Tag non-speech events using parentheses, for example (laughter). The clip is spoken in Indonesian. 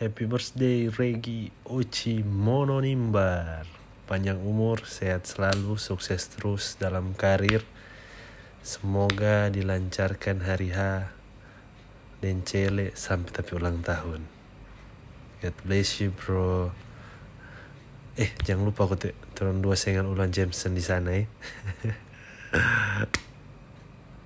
Happy birthday Regi Ochi Mononimbar. Panjang umur, sehat selalu, sukses terus dalam karir. Semoga dilancarkan hari H dan cele sampai tapi ulang tahun. God bless you bro. Eh jangan lupa aku turun dua sengan ulang Jameson di sana ya. (laughs)